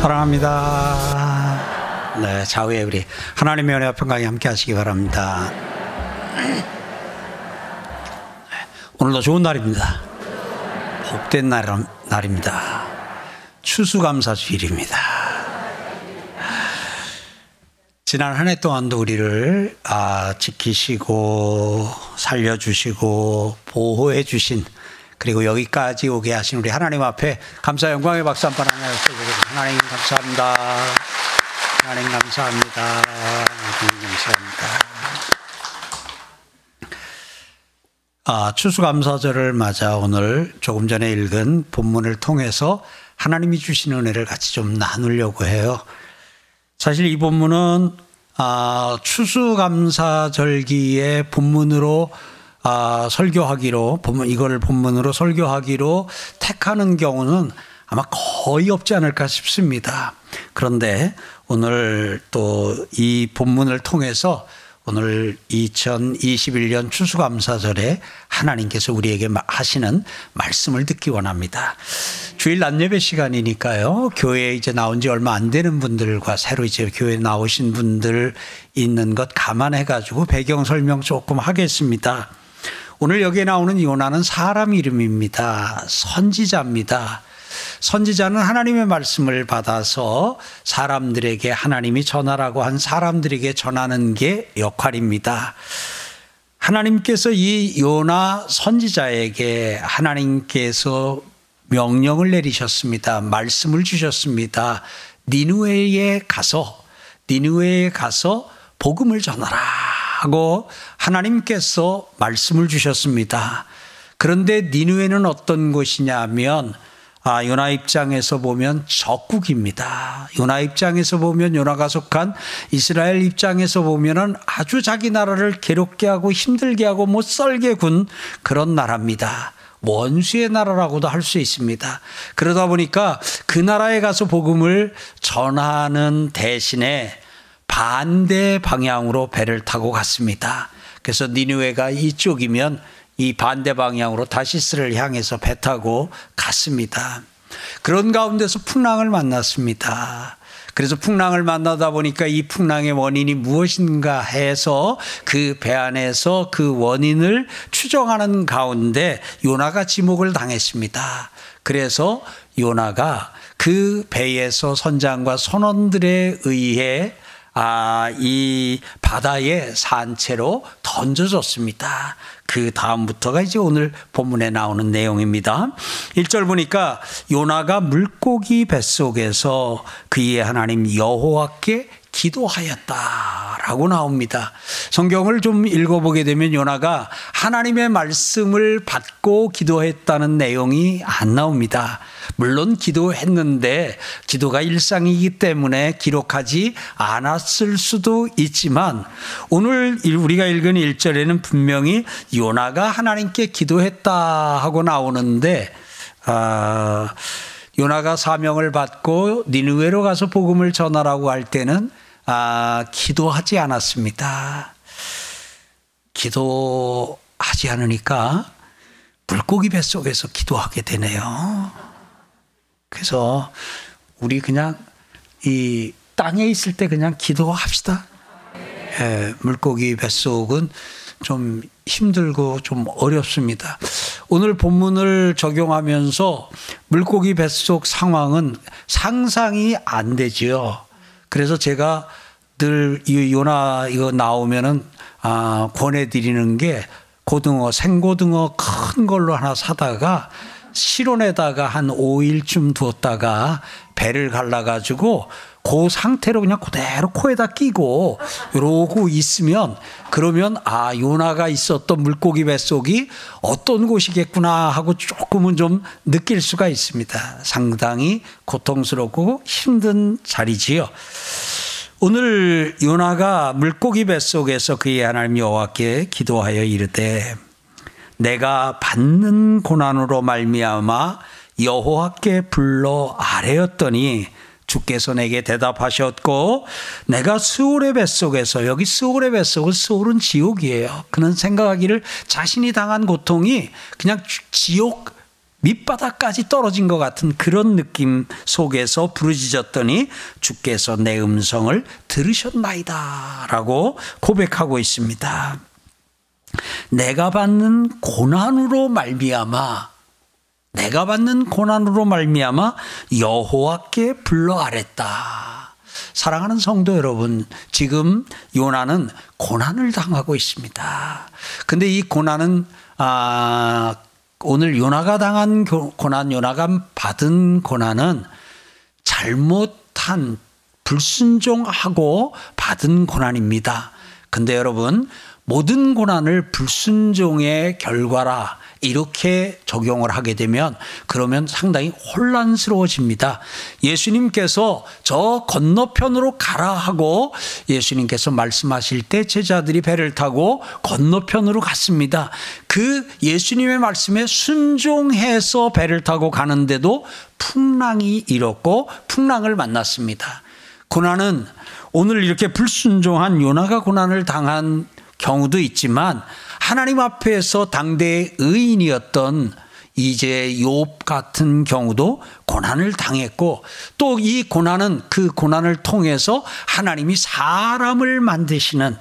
사랑합니다. 네, 좌우에 우리 하나님의 은혜와 평강이 함께 하시기 바랍니다. 오늘도 좋은 날입니다. 복된 날, 날입니다. 추수감사 주일입니다. 지난 한 해 동안도 우리를 아, 지키시고 살려주시고 보호해 주신 그리고 여기까지 오게 하신 우리 하나님 앞에 감사 영광의 박수 한번 하나 드리겠습니다. 하나님 감사합니다. 하나님 감사합니다. 하나님 감사합니다. 아, 추수감사절을 맞아 오늘 조금 전에 읽은 본문을 통해서 하나님이 주신 은혜를 같이 좀 나누려고 해요. 사실 이 본문은 아, 추수감사절기의 본문으로 아, 설교하기로 본문 이거를 본문으로 설교하기로 택하는 경우는 아마 거의 없지 않을까 싶습니다. 그런데 오늘 또 이 본문을 통해서 오늘 2021년 추수감사절에 하나님께서 우리에게 하시는 말씀을 듣기 원합니다. 주일 낮예배 시간이니까요. 교회에 이제 나온 지 얼마 안 되는 분들과 새로 이제 교회에 나오신 분들 있는 것 감안해 가지고 배경 설명 조금 하겠습니다. 오늘 여기에 나오는 요나는 사람 이름입니다. 선지자입니다. 선지자는 하나님의 말씀을 받아서 사람들에게 하나님이 전하라고 한 사람들에게 전하는 게 역할입니다. 하나님께서 이 요나 선지자에게 하나님께서 명령을 내리셨습니다. 말씀을 주셨습니다. 니누에에 가서 니누에에 가서 복음을 전하라 하고 하나님께서 말씀을 주셨습니다. 그런데 니누에는 어떤 곳이냐면 아, 요나 입장에서 보면 적국입니다. 요나 입장에서 보면 요나가 속한 이스라엘 입장에서 보면은 아주 자기 나라를 괴롭게 하고 힘들게 하고 못 살게 군 그런 나라입니다. 원수의 나라라고도 할 수 있습니다. 그러다 보니까 그 나라에 가서 복음을 전하는 대신에 반대 방향으로 배를 타고 갔습니다. 그래서 니누웨가 이쪽이면 이 반대 방향으로 다시스를 향해서 배 타고 갔습니다. 그런 가운데서 풍랑을 만났습니다. 그래서 풍랑을 만나다 보니까 이 풍랑의 원인이 무엇인가 해서 그 배 안에서 그 원인을 추정하는 가운데 요나가 지목을 당했습니다. 그래서 요나가 그 배에서 선장과 선원들에 의해 아, 이 바다의 산채로 던져졌습니다. 그 다음부터가 이제 오늘 본문에 나오는 내용입니다. 1절 보니까 요나가 물고기 뱃속에서 그의 하나님 여호와께 기도하였다라고 나옵니다. 성경을 좀 읽어보게 되면 요나가 하나님의 말씀을 받고 기도했다는 내용이 안 나옵니다. 물론 기도했는데 기도가 일상이기 때문에 기록하지 않았을 수도 있지만 오늘 우리가 읽은 1절에는 분명히 요나가 하나님께 기도했다 하고 나오는데 아, 요나가 사명을 받고 니누웨로 가서 복음을 전하라고 할 때는 아, 기도하지 않았습니다. 기도하지 않으니까 물고기 뱃속에서 기도하게 되네요. 그래서 우리 그냥 이 땅에 있을 때 그냥 기도합시다. 예, 물고기 뱃속은 좀 힘들고 좀 어렵습니다. 오늘 본문을 적용하면서 물고기 뱃속 상황은 상상이 안 되지요. 그래서 제가 늘 이 요나 이거 나오면은 아, 권해드리는 게 고등어, 생고등어 큰 걸로 하나 사다가 실온에다가 한 5일쯤 두었다가 배를 갈라가지고 그 상태로 그냥 그대로 코에다 끼고 이러고 있으면 그러면 아 요나가 있었던 물고기 뱃속이 어떤 곳이겠구나 하고 조금은 좀 느낄 수가 있습니다. 상당히 고통스럽고 힘든 자리지요. 오늘 요나가 물고기 뱃속에서 그의 하나님 여호와께 기도하여 이르되 내가 받는 고난으로 말미암아 여호와께 불러 아뢰었더니 주께서 내게 대답하셨고 내가 스올의 뱃속에서 여기 스올의 뱃속은 스올은 지옥이에요. 그는 생각하기를 자신이 당한 고통이 그냥 지옥 밑바닥까지 떨어진 것 같은 그런 느낌 속에서 부르짖었더니 주께서 내 음성을 들으셨나이다. 라고 고백하고 있습니다. 내가 받는 고난으로 말미암아 내가 받는 고난으로 말미암아 여호와께 불러 아랬다. 사랑하는 성도 여러분, 지금 요나는 고난을 당하고 있습니다. 근데 이 고난은 아 오늘 요나가 당한 고난, 요나가 받은 고난은 잘못한 불순종하고 받은 고난입니다. 근데 여러분, 모든 고난을 불순종의 결과라 이렇게 적용을 하게 되면 그러면 상당히 혼란스러워집니다. 예수님께서 저 건너편으로 가라 하고 예수님께서 말씀하실 때 제자들이 배를 타고 건너편으로 갔습니다. 그 예수님의 말씀에 순종해서 배를 타고 가는데도 풍랑이 일었고 풍랑을 만났습니다. 고난은 오늘 이렇게 불순종한 요나가 고난을 당한 경우도 있지만 하나님 앞에서 당대의 의인이었던 이제 욥 같은 경우도 고난을 당했고 또 이 고난은 그 고난을 통해서 하나님이 사람을 만드시는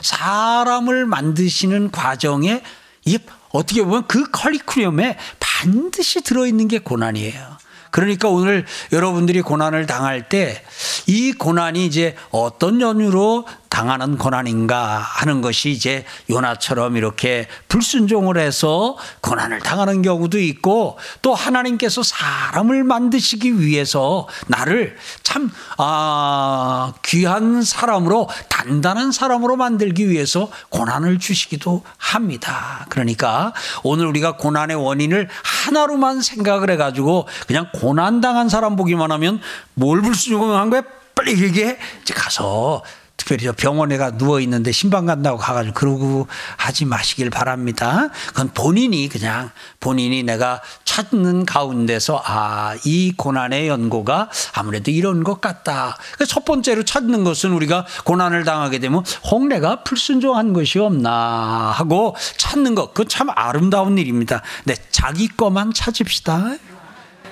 사람을 만드시는 과정에 이 어떻게 보면 그 커리큘럼에 반드시 들어있는 게 고난이에요. 그러니까 오늘 여러분들이 고난을 당할 때 이 고난이 이제 어떤 연유로 당하는 고난인가 하는 것이 이제 요나처럼 이렇게 불순종을 해서 고난을 당하는 경우도 있고 또 하나님께서 사람을 만드시기 위해서 나를 참, 아, 귀한 사람으로 단단한 사람으로 만들기 위해서 고난을 주시기도 합니다. 그러니까 오늘 우리가 고난의 원인을 하나로만 생각을 해가지고 그냥 고난 당한 사람 보기만 하면 뭘 불순종한 거야? 빨리 얘기해. 가서 특별히 병원에 가 누워 있는데 신방 간다고 가가지고 그러고 하지 마시길 바랍니다. 그건 본인이 그냥 본인이 내가 찾는 가운데서 아, 이 고난의 연고가 아무래도 이런 것 같다. 첫 번째로 찾는 것은 우리가 고난을 당하게 되면 혹 내가 불순종한 것이 없나 하고 찾는 것. 그건 참 아름다운 일입니다. 네, 자기 거만 찾읍시다.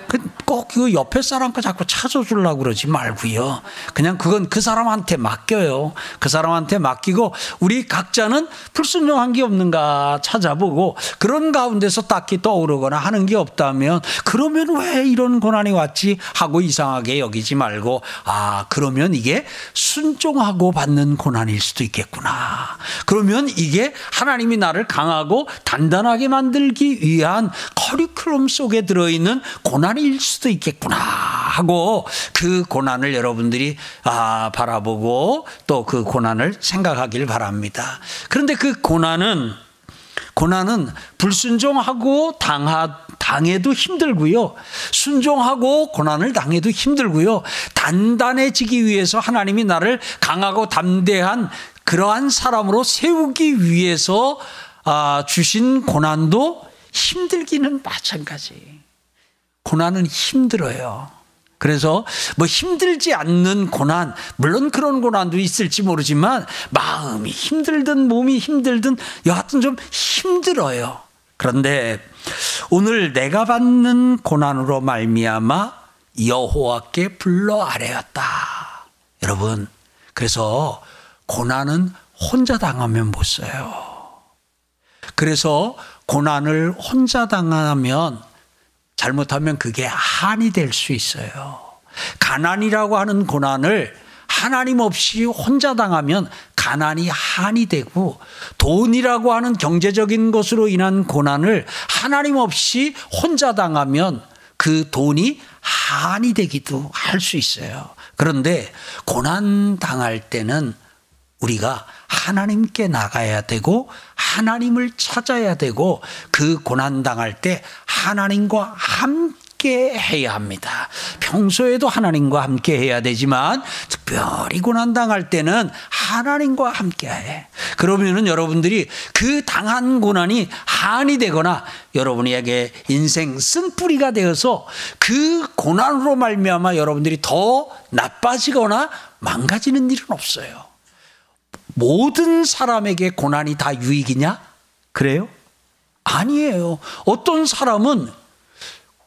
그 꼭그 옆에 사람 거 자꾸 찾아주려고 그러지 말고요. 그냥 그건 그 사람한테 맡겨요. 그 사람한테 맡기고 우리 각자는 불순종한 게 없는가 찾아보고 그런 가운데서 딱히 떠오르거나 하는 게 없다면 그러면 왜 이런 고난이 왔지 하고 이상하게 여기지 말고 아 그러면 이게 순종하고 받는 고난일 수도 있겠구나. 그러면 이게 하나님이 나를 강하고 단단하게 만들기 위한 커리큘럼 속에 들어있는 고난 고난일 수도 있겠구나 하고 그 고난을 여러분들이 아, 바라보고 또 그 고난을 생각하길 바랍니다. 그런데 그 고난은 고난은 불순종하고 당하, 당해도 힘들고요. 순종하고 고난을 당해도 힘들고요. 단단해지기 위해서 하나님이 나를 강하고 담대한 그러한 사람으로 세우기 위해서 아, 주신 고난도 힘들기는 마찬가지. 고난은 힘들어요. 그래서 뭐 힘들지 않는 고난, 물론 그런 고난도 있을지 모르지만 마음이 힘들든 몸이 힘들든 여하튼 좀 힘들어요. 그런데 오늘 내가 받는 고난으로 말미암아 여호와께 불러 아뢰었다. 여러분, 그래서 고난은 혼자 당하면 못 써요. 그래서 고난을 혼자 당하면 잘못하면 그게 한이 될 수 있어요. 가난이라고 하는 고난을 하나님 없이 혼자 당하면 가난이 한이 되고 돈이라고 하는 경제적인 것으로 인한 고난을 하나님 없이 혼자 당하면 그 돈이 한이 되기도 할 수 있어요. 그런데 고난 당할 때는 우리가 하나님께 나가야 되고 하나님을 찾아야 되고 그 고난 당할 때 하나님과 함께 해야 합니다. 평소에도 하나님과 함께 해야 되지만 특별히 고난 당할 때는 하나님과 함께 해. 그러면은 여러분들이 그 당한 고난이 한이 되거나 여러분에게 인생 쓴뿌리가 되어서 그 고난으로 말미암아 여러분들이 더 나빠지거나 망가지는 일은 없어요. 모든 사람에게 고난이 다 유익이냐? 그래요? 아니에요. 어떤 사람은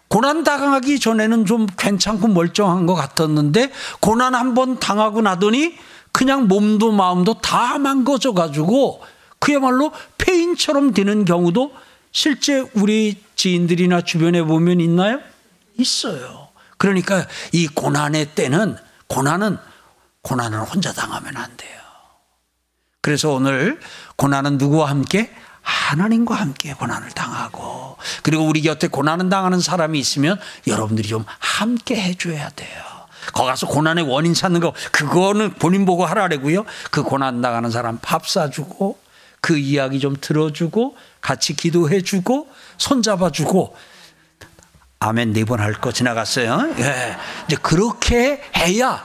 고난 당하기 전에는 좀 괜찮고 멀쩡한 것 같았는데 고난 한 번 당하고 나더니 그냥 몸도 마음도 다 망가져 가지고 그야말로 폐인처럼 되는 경우도 실제 우리 지인들이나 주변에 보면 있나요? 있어요. 그러니까 이 고난의 때는 고난은 고난을 혼자 당하면 안 돼요. 그래서 오늘 고난은 누구와 함께 하나님과 함께 고난을 당하고 그리고 우리 곁에 고난을 당하는 사람이 있으면 여러분들이 좀 함께 해줘야 돼요. 거기 가서 고난의 원인 찾는 거 그거는 본인 보고 하라래고요. 그 고난 당하는 사람 밥 사주고 그 이야기 좀 들어주고 같이 기도해주고 손잡아주고 아멘 네 번 할 거 지나갔어요. 예. 이제 그렇게 해야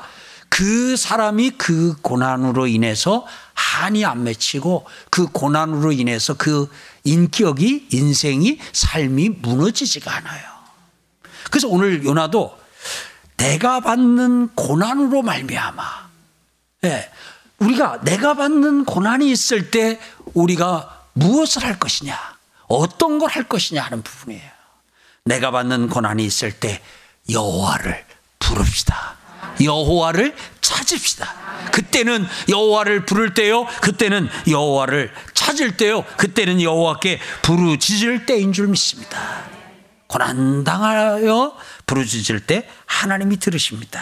그 사람이 그 고난으로 인해서 한이 안 맺히고 그 고난으로 인해서 그 인격이 인생이 삶이 무너지지가 않아요. 그래서 오늘 요나도 내가 받는 고난으로 말미암아 예. 우리가 내가 받는 고난이 있을 때 우리가 무엇을 할 것이냐 어떤 걸 할 것이냐 하는 부분이에요. 내가 받는 고난이 있을 때 여호와를 부릅시다. 여호와를 찾읍시다. 그때는 여호와를 부를 때요. 그때는 여호와를 찾을 때요. 그때는 여호와께 부르짖을 때인 줄 믿습니다. 고난 당하여 부르짖을 때 하나님이 들으십니다.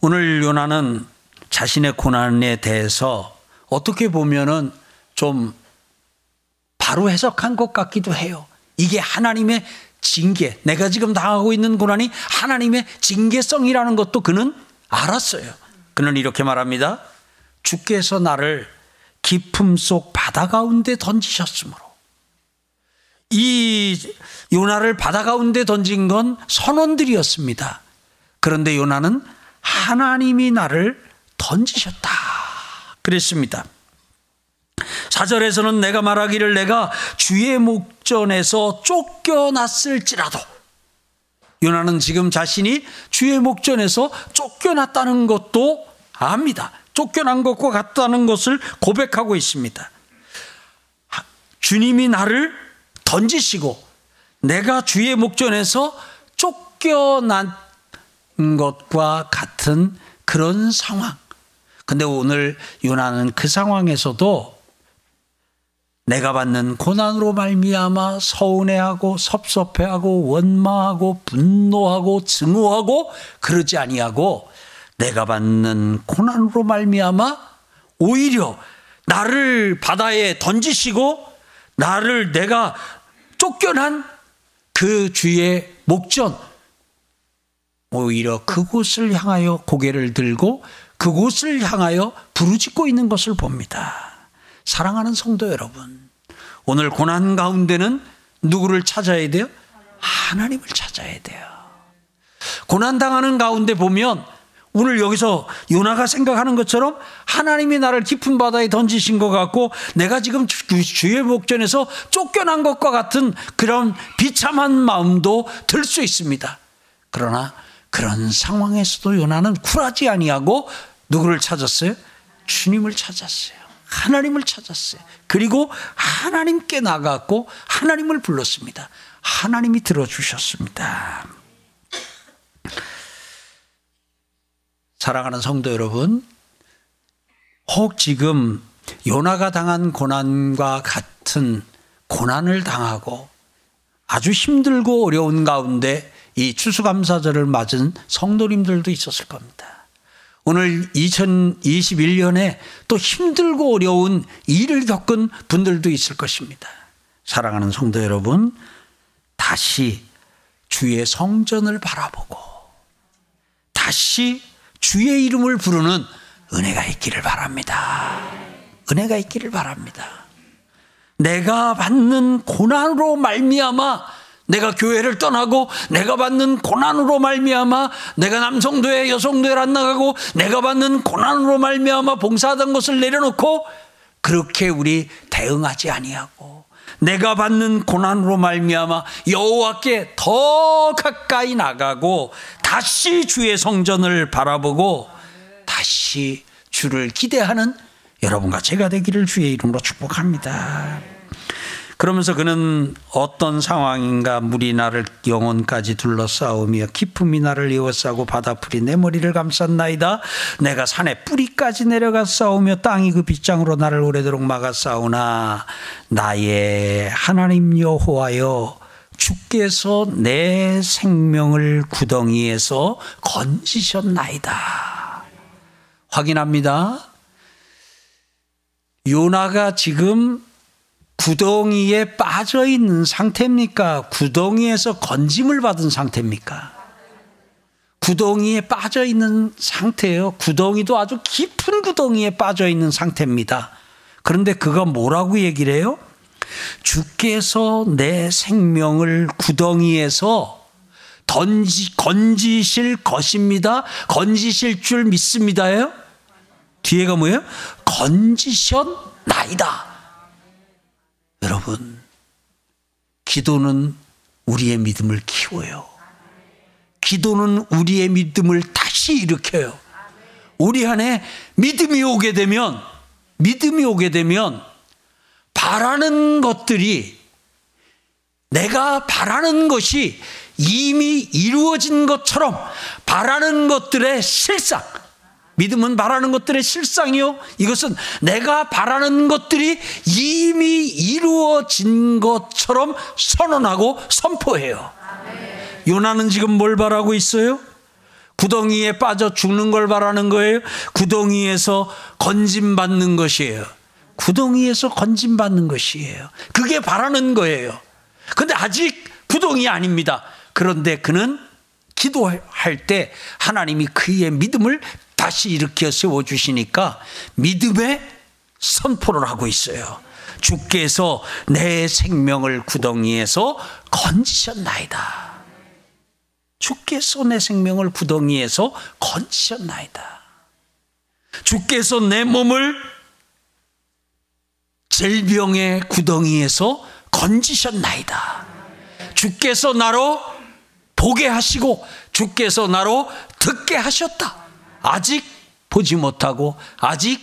오늘 요나는 자신의 고난에 대해서 어떻게 보면은 좀 바로 해석한 것 같기도 해요. 이게 하나님의 징계, 내가 지금 당하고 있는 고난이 하나님의 징계성이라는 것도 그는 알았어요. 그는 이렇게 말합니다. 주께서 나를 깊음 속 바다 가운데 던지셨으므로 이 요나를 바다 가운데 던진 건 선원들이었습니다. 그런데 요나는 하나님이 나를 던지셨다. 그랬습니다. 사절에서는 내가 말하기를 내가 주의 목전에서 쫓겨났을지라도 요나는 지금 자신이 주의 목전에서 쫓겨났다는 것도 압니다. 쫓겨난 것과 같다는 것을 고백하고 있습니다. 주님이 나를 던지시고 내가 주의 목전에서 쫓겨난 것과 같은 그런 상황. 근데 오늘 요나는 그 상황에서도 내가 받는 고난으로 말미암아 서운해하고 섭섭해하고 원망하고 분노하고 증오하고 그러지 아니하고 내가 받는 고난으로 말미암아 오히려 나를 바다에 던지시고 나를 내가 쫓겨난 그 주의 목전 오히려 그곳을 향하여 고개를 들고 그곳을 향하여 부르짖고 있는 것을 봅니다. 사랑하는 성도 여러분, 오늘 고난 가운데는 누구를 찾아야 돼요? 하나님을 찾아야 돼요. 고난 당하는 가운데 보면 오늘 여기서 요나가 생각하는 것처럼 하나님이 나를 깊은 바다에 던지신 것 같고 내가 지금 주의 목전에서 쫓겨난 것과 같은 그런 비참한 마음도 들 수 있습니다. 그러나 그런 상황에서도 요나는 쿨하지 아니하고 누구를 찾았어요? 주님을 찾았어요. 하나님을 찾았어요. 그리고 하나님께 나갔고 하나님을 불렀습니다. 하나님이 들어주셨습니다. 사랑하는 성도 여러분, 혹 지금 요나가 당한 고난과 같은 고난을 당하고 아주 힘들고 어려운 가운데 이 추수감사절을 맞은 성도님들도 있었을 겁니다. 오늘 2021년에 또 힘들고 어려운 일을 겪은 분들도 있을 것입니다. 사랑하는 성도 여러분, 다시 주의 성전을 바라보고 다시 주의 이름을 부르는 은혜가 있기를 바랍니다. 은혜가 있기를 바랍니다. 내가 받는 고난으로 말미암아 내가 교회를 떠나고 내가 받는 고난으로 말미암아 내가 남성도에 여성도에 안 나가고 내가 받는 고난으로 말미암아 봉사하던 것을 내려놓고 그렇게 우리 대응하지 아니하고 내가 받는 고난으로 말미암아 여호와께 더 가까이 나가고 다시 주의 성전을 바라보고 다시 주를 기대하는 여러분과 제가 되기를 주의 이름으로 축복합니다. 그러면서 그는 어떤 상황인가 물이 나를 영혼까지 둘러싸우며 기품이 나를 이어싸고 바다풀이 내 머리를 감쌌나이다. 내가 산에 뿌리까지 내려가 싸우며 땅이 그 빗장으로 나를 오래도록 막아 싸우나 나의 하나님 여호와여 주께서 내 생명을 구덩이에서 건지셨나이다. 확인합니다. 요나가 지금 구덩이에 빠져 있는 상태입니까? 구덩이에서 건짐을 받은 상태입니까? 구덩이에 빠져 있는 상태예요. 구덩이도 아주 깊은 구덩이에 빠져 있는 상태입니다. 그런데 그가 뭐라고 얘기를 해요? 주께서 내 생명을 구덩이에서 던지, 건지실 것입니다. 건지실 줄 믿습니다요? 뒤에가 뭐예요? 건지셨나이다. 여러분, 기도는 우리의 믿음을 키워요. 기도는 우리의 믿음을 다시 일으켜요. 우리 안에 믿음이 오게 되면, 믿음이 오게 되면, 바라는 것들이 내가 바라는 것이 이미 이루어진 것처럼 바라는 것들의 실상, 믿음은 바라는 것들의 실상이요. 이것은 내가 바라는 것들이 이미 이루어진 것처럼 선언하고 선포해요. 요나는 지금 뭘 바라고 있어요? 구덩이에 빠져 죽는 걸 바라는 거예요. 구덩이에서 건짐받는 것이에요. 구덩이에서 건짐받는 것이에요. 그게 바라는 거예요. 근데 아직 구덩이 아닙니다. 그런데 그는 기도할 때 하나님이 그의 믿음을 다시 일으켜 세워주시니까 믿음의 선포를 하고 있어요. 주께서 내 생명을 구덩이에서 건지셨나이다. 주께서 내 생명을 구덩이에서 건지셨나이다. 주께서 내 몸을 질병의 구덩이에서 건지셨나이다. 주께서 나로 보게 하시고 주께서 나로 듣게 하셨다. 아직 보지 못하고 아직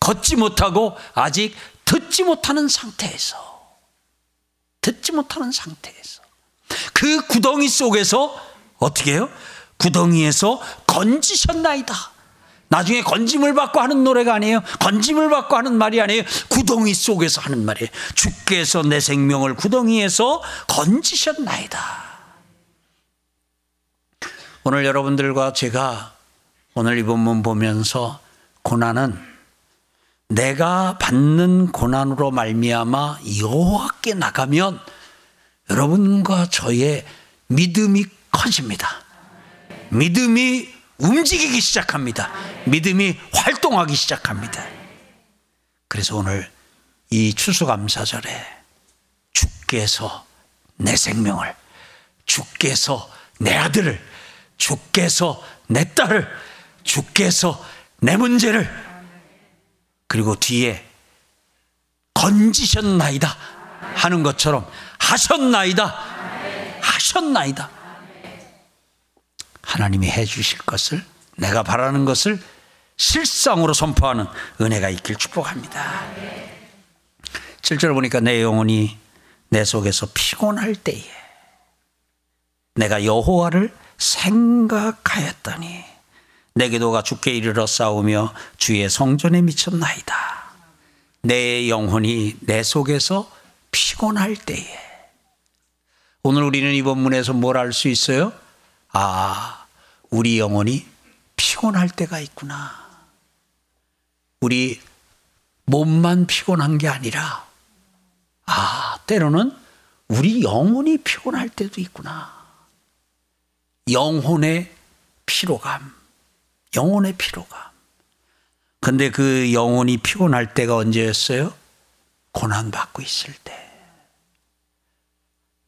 걷지 못하고 아직 듣지 못하는 상태에서 듣지 못하는 상태에서 그 구덩이 속에서 어떻게 해요? 구덩이에서 건지셨나이다. 나중에 건짐을 받고 하는 노래가 아니에요. 건짐을 받고 하는 말이 아니에요. 구덩이 속에서 하는 말이에요. 주께서 내 생명을 구덩이에서 건지셨나이다. 오늘 여러분들과 제가 오늘 이 본문 보면서 고난은 내가 받는 고난으로 말미암아 여호와께 나가면 여러분과 저의 믿음이 커집니다. 믿음이 움직이기 시작합니다. 믿음이 활동하기 시작합니다. 그래서 오늘 이 추수감사절에 주께서 내 생명을, 주께서 내 아들을, 주께서 내 딸을 주께서 내 문제를 그리고 뒤에 건지셨나이다 하는 것처럼 하셨나이다 하셨나이다 하나님이 해 주실 것을 내가 바라는 것을 실상으로 선포하는 은혜가 있길 축복합니다. 7절 보니까 내 영혼이 내 속에서 피곤할 때에 내가 여호와를 생각하였더니 내 기도가 주께 이르러 싸우며 주의 성전에 미쳤나이다. 내 영혼이 내 속에서 피곤할 때에 오늘 우리는 이 본문에서 뭘 알 수 있어요? 아, 우리 영혼이 피곤할 때가 있구나. 우리 몸만 피곤한 게 아니라 아, 때로는 우리 영혼이 피곤할 때도 있구나. 영혼의 피로감. 영혼의 피로감. 근데 그 영혼이 피곤할 때가 언제였어요? 고난받고 있을 때.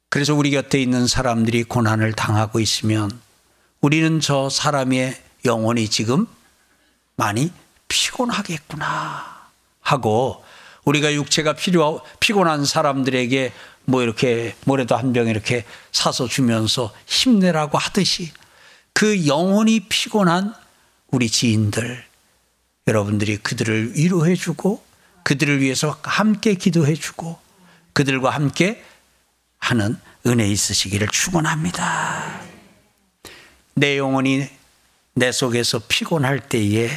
그래서 우리 곁에 있는 사람들이 고난을 당하고 있으면 우리는 저 사람의 영혼이 지금 많이 피곤하겠구나 하고 우리가 육체가 필요, 피곤한 사람들에게 뭐 이렇게 뭐라도 한 병 이렇게 사서 주면서 힘내라고 하듯이 그 영혼이 피곤한 우리 지인들, 여러분들이 그들을 위로해 주고 그들을 위해서 함께 기도해 주고 그들과 함께 하는 은혜 있으시기를 축원합니다. 내 영혼이 내 속에서 피곤할 때에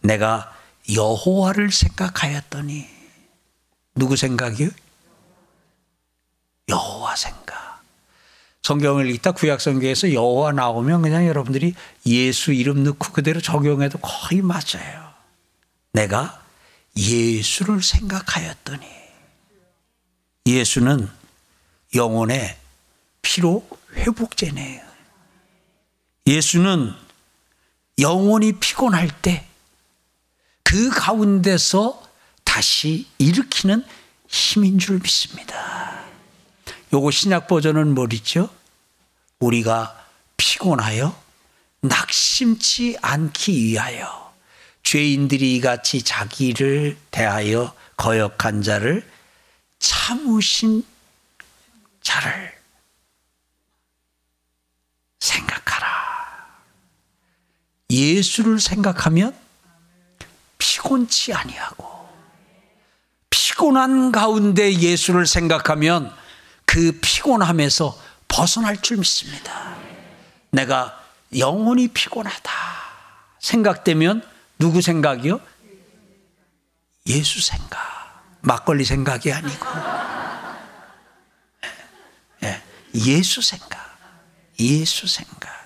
내가 여호와를 생각하였더니 누구 생각이요? 여호와 생각. 성경을 읽다 구약 성경에서 여호와 나오면 그냥 여러분들이 예수 이름 넣고 그대로 적용해도 거의 맞아요. 내가 예수를 생각하였더니 예수는 영혼의 피로 회복제네요. 예수는 영혼이 피곤할 때 그 가운데서 다시 일으키는 힘인 줄 믿습니다. 요거 신약 버전은 뭐리죠? 우리가 피곤하여 낙심치 않기 위하여 죄인들이 같이 자기를 대하여 거역한 자를 참으신 자를 생각하라. 예수를 생각하면 피곤치 아니하고 피곤한 가운데 예수를 생각하면 그 피곤함에서 벗어날 줄 믿습니다. 내가 영혼이 피곤하다 생각되면 누구 생각이요? 예수 생각. 막걸리 생각이 아니고. 예수 생각. 예수 생각.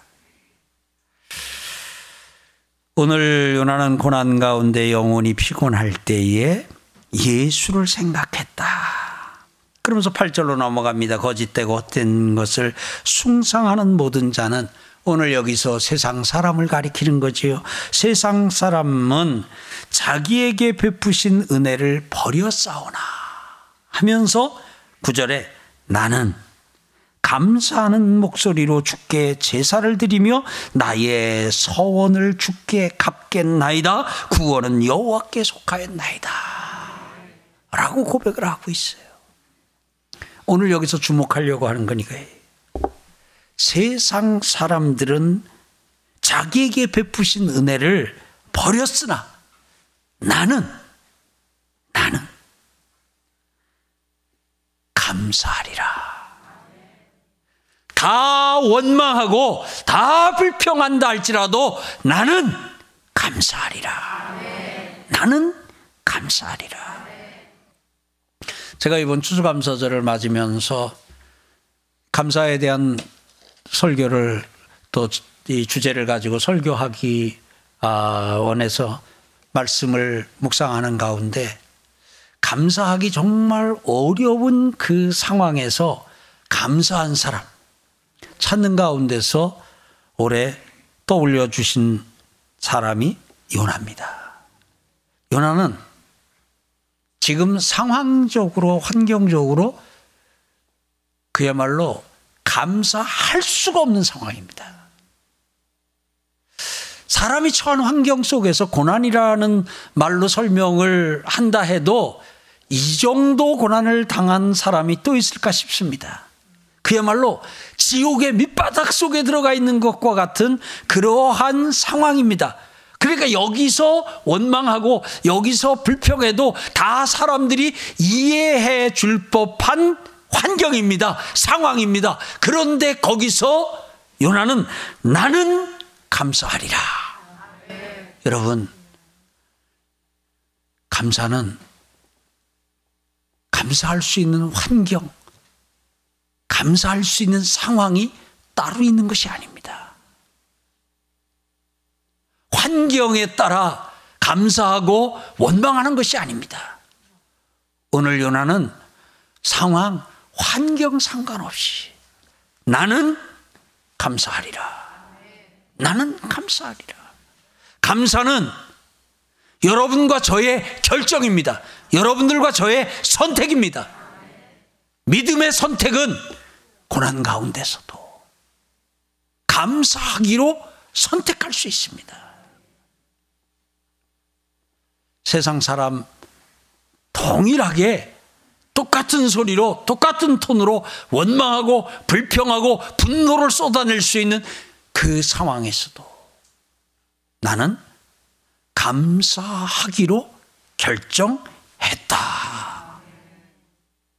오늘 요나는 고난 가운데 영혼이 피곤할 때에 예수를 생각했다. 그러면서 8절로 넘어갑니다. 거짓되고 헛된 것을 숭상하는 모든 자는 오늘 여기서 세상 사람을 가리키는 거지요. 세상 사람은 자기에게 베푸신 은혜를 버려 싸우나 하면서 구절에 나는 감사하는 목소리로 주께 제사를 드리며 나의 서원을 주께 갚겠나이다. 구원은 여호와께 속하였나이다. 라고 고백을 하고 있어요. 오늘 여기서 주목하려고 하는 거니까 세상 사람들은 자기에게 베푸신 은혜를 버렸으나 나는 나는 감사하리라. 다 원망하고 다 불평한다 할지라도 나는 감사하리라. 나는 감사하리라. 제가 이번 추수감사절을 맞으면서 감사에 대한 설교를 또 이 주제를 가지고 설교하기 아, 원해서 말씀을 묵상하는 가운데 감사하기 정말 어려운 그 상황에서 감사한 사람 찾는 가운데서 올해 떠올려 주신 사람이 요나입니다. 요나는 지금 상황적으로 환경적으로 그야말로 감사할 수가 없는 상황입니다. 사람이 처한 환경 속에서 고난이라는 말로 설명을 한다 해도 이 정도 고난을 당한 사람이 또 있을까 싶습니다. 그야말로 지옥의 밑바닥 속에 들어가 있는 것과 같은 그러한 상황입니다. 그러니까 여기서 원망하고 여기서 불평해도 다 사람들이 이해해 줄 법한 환경입니다. 상황입니다. 그런데 거기서 요나는 나는 감사하리라. 여러분, 감사는 감사할 수 있는 환경, 감사할 수 있는 상황이 따로 있는 것이 아닙니다. 환경에 따라 감사하고 원망하는 것이 아닙니다. 오늘 요나는 상황, 환경 상관없이 나는 감사하리라. 나는 감사하리라. 감사는 여러분과 저의 결정입니다. 여러분들과 저의 선택입니다. 믿음의 선택은 고난 가운데서도 감사하기로 선택할 수 있습니다. 세상 사람 동일하게 똑같은 소리로 똑같은 톤으로 원망하고 불평하고 분노를 쏟아낼 수 있는 그 상황에서도 나는 감사하기로 결정했다.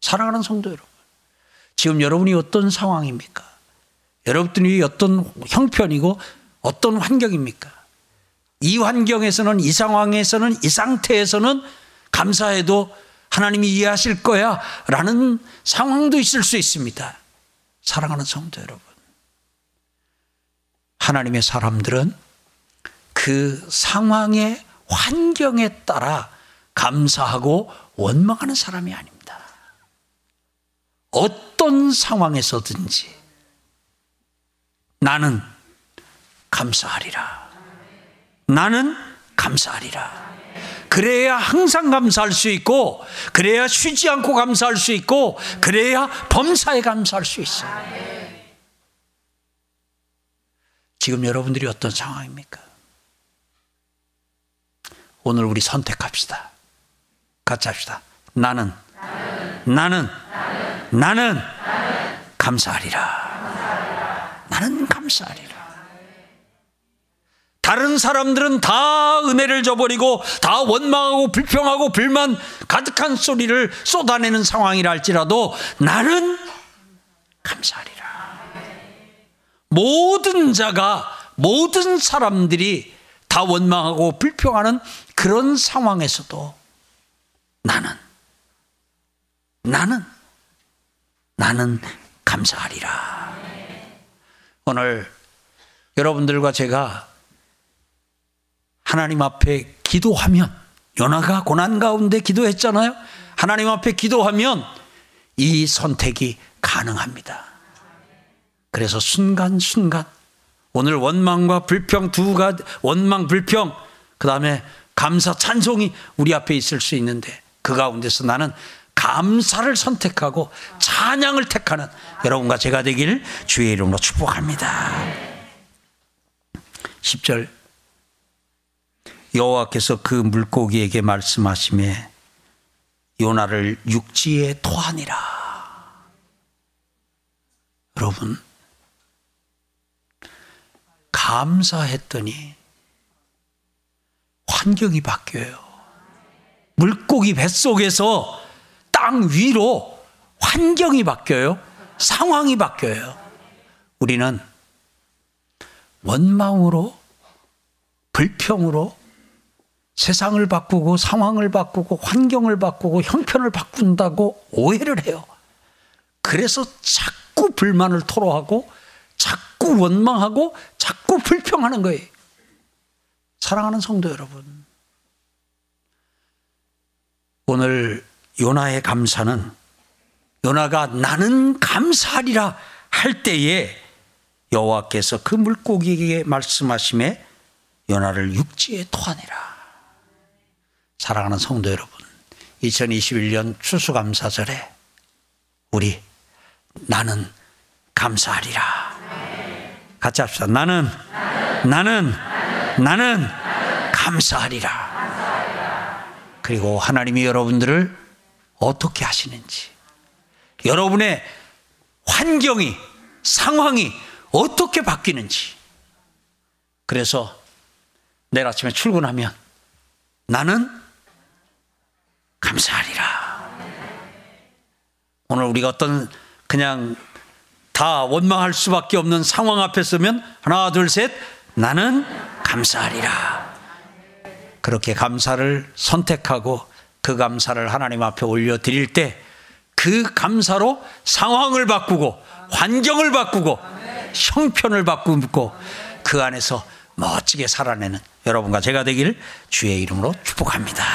사랑하는 성도 여러분. 지금 여러분이 어떤 상황입니까? 여러분들이 어떤 형편이고 어떤 환경입니까? 이 환경에서는 이 상황에서는 이 상태에서는 감사해도 하나님이 이해하실 거야 라는 상황도 있을 수 있습니다. 사랑하는 성도 여러분. 하나님의 사람들은 그 상황의 환경에 따라 감사하고 원망하는 사람이 아닙니다. 어떤 상황에서든지 나는 감사하리라. 나는 감사하리라. 그래야 항상 감사할 수 있고, 그래야 쉬지 않고 감사할 수 있고, 그래야 범사에 감사할 수 있어요. 지금 여러분들이 어떤 상황입니까? 오늘 우리 선택합시다. 같이 합시다. 나는, 나는, 나는, 감사하리라. 나는 감사하리라. 다른 사람들은 다 은혜를 저버리고 다 원망하고 불평하고 불만 가득한 소리를 쏟아내는 상황이라 할지라도 나는 감사하리라. 모든 자가 모든 사람들이 다 원망하고 불평하는 그런 상황에서도 나는 나는 나는 감사하리라. 오늘 여러분들과 제가 하나님 앞에 기도하면 요나가 고난 가운데 기도했잖아요. 하나님 앞에 기도하면 이 선택이 가능합니다. 그래서 순간순간 오늘 원망과 불평 두 가지 원망 불평 그다음에 감사 찬송이 우리 앞에 있을 수 있는데 그 가운데서 나는 감사를 선택하고 찬양을 택하는 여러분과 제가 되길 주의 이름으로 축복합니다. 10절 여호와께서 그 물고기에게 말씀하심에 요나를 육지에 토하니라. 여러분 감사했더니 환경이 바뀌어요. 물고기 뱃속에서 땅 위로 환경이 바뀌어요. 상황이 바뀌어요. 우리는 원망으로, 불평으로 세상을 바꾸고 상황을 바꾸고 환경을 바꾸고 형편을 바꾼다고 오해를 해요. 그래서 자꾸 불만을 토로하고 자꾸 원망하고 자꾸 불평하는 거예요. 사랑하는 성도 여러분. 오늘 요나의 감사는 요나가 나는 감사하리라 할 때에 여호와께서 그 물고기에게 말씀하심에 요나를 육지에 토하니라. 사랑하는 성도 여러분, 2021년 추수감사절에 우리 나는 감사하리라. 같이 합시다. 나는, 나는, 나는, 감사하리라. 그리고 하나님이 여러분들을 어떻게 하시는지, 여러분의 환경이, 상황이 어떻게 바뀌는지. 그래서 내일 아침에 출근하면 나는 감사하리라. 오늘 우리가 어떤 그냥 다 원망할 수밖에 없는 상황 앞에 서면 하나 둘 셋 나는 감사하리라. 그렇게 감사를 선택하고 그 감사를 하나님 앞에 올려 드릴 때 그 감사로 상황을 바꾸고 환경을 바꾸고 형편을 바꾸고 그 안에서 멋지게 살아내는 여러분과 제가 되기를 주의 이름으로 축복합니다.